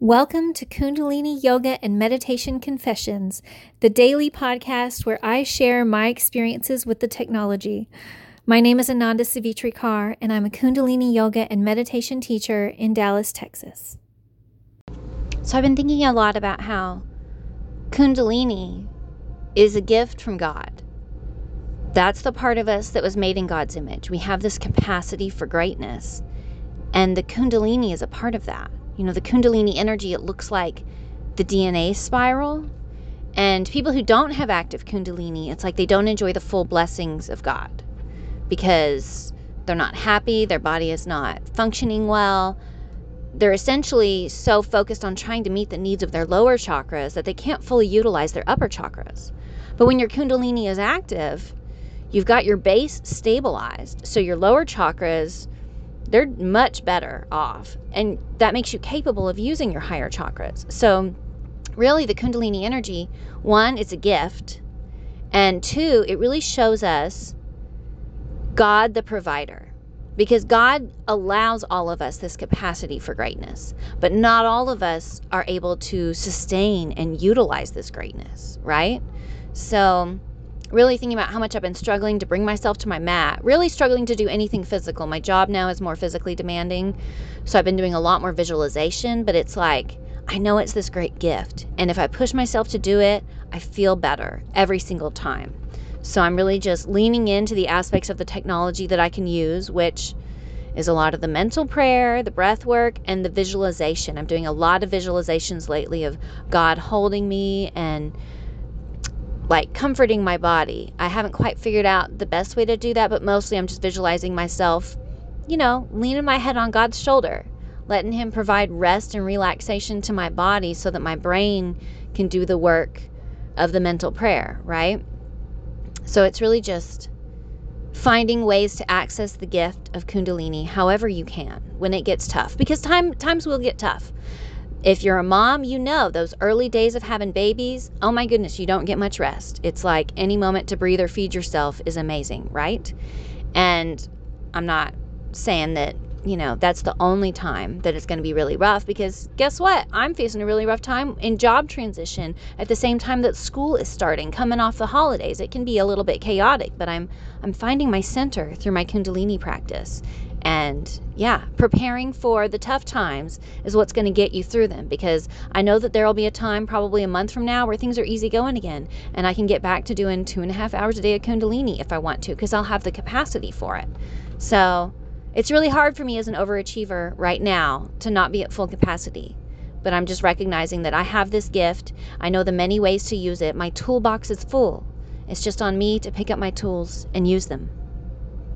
Welcome to Kundalini Yoga and Meditation Confessions, the daily podcast where I share my experiences with the technology. My name is Ananda Savitri Kaur, and I'm a Kundalini Yoga and Meditation teacher in Dallas, Texas. So, I've been thinking a lot about how Kundalini is a gift from God. That's the part of us that was made in God's image. We have this capacity for greatness, and the Kundalini is a part of that you know, the Kundalini energy, it looks like the DNA spiral. And people who don't have active Kundalini, it's like they don't enjoy the full blessings of God because they're not happy, their body is not functioning well. They're essentially so focused on trying to meet the needs of their lower chakras that they can't fully utilize their upper chakras. But when your Kundalini is active, you've got your base stabilized. So your lower chakras they're much better off. And that makes you capable of using your higher chakras. So, really, the Kundalini energy one, it's a gift. And two, it really shows us God the provider. Because God allows all of us this capacity for greatness, but not all of us are able to sustain and utilize this greatness, right? So, really thinking about how much I've been struggling to bring myself to my mat, really struggling to do anything physical. My job now is more physically demanding. So I've been doing a lot more visualization, but it's like, I know it's this great gift. And if I push myself to do it, I feel better every single time. So I'm really just leaning into the aspects of the technology that I can use, which is a lot of the mental prayer, the breath work, and the visualization. I'm doing a lot of visualizations lately of God holding me and like comforting my body. I haven't quite figured out the best way to do that, but mostly I'm just visualizing myself, you know, leaning my head on God's shoulder, letting Him provide rest and relaxation to my body so that my brain can do the work of the mental prayer, right? So it's really just finding ways to access the gift of kundalini however you can when it gets tough because time times will get tough if you're a mom, you know those early days of having babies, oh my goodness, you don't get much rest. It's like any moment to breathe or feed yourself is amazing, right? And I'm not saying that, you know, that's the only time that it's going to be really rough because guess what? I'm facing a really rough time in job transition at the same time that school is starting, coming off the holidays. It can be a little bit chaotic, but I'm I'm finding my center through my kundalini practice. And yeah, preparing for the tough times is what's going to get you through them because I know that there will be a time, probably a month from now, where things are easy going again. And I can get back to doing two and a half hours a day of Kundalini if I want to because I'll have the capacity for it. So it's really hard for me as an overachiever right now to not be at full capacity. But I'm just recognizing that I have this gift. I know the many ways to use it. My toolbox is full. It's just on me to pick up my tools and use them.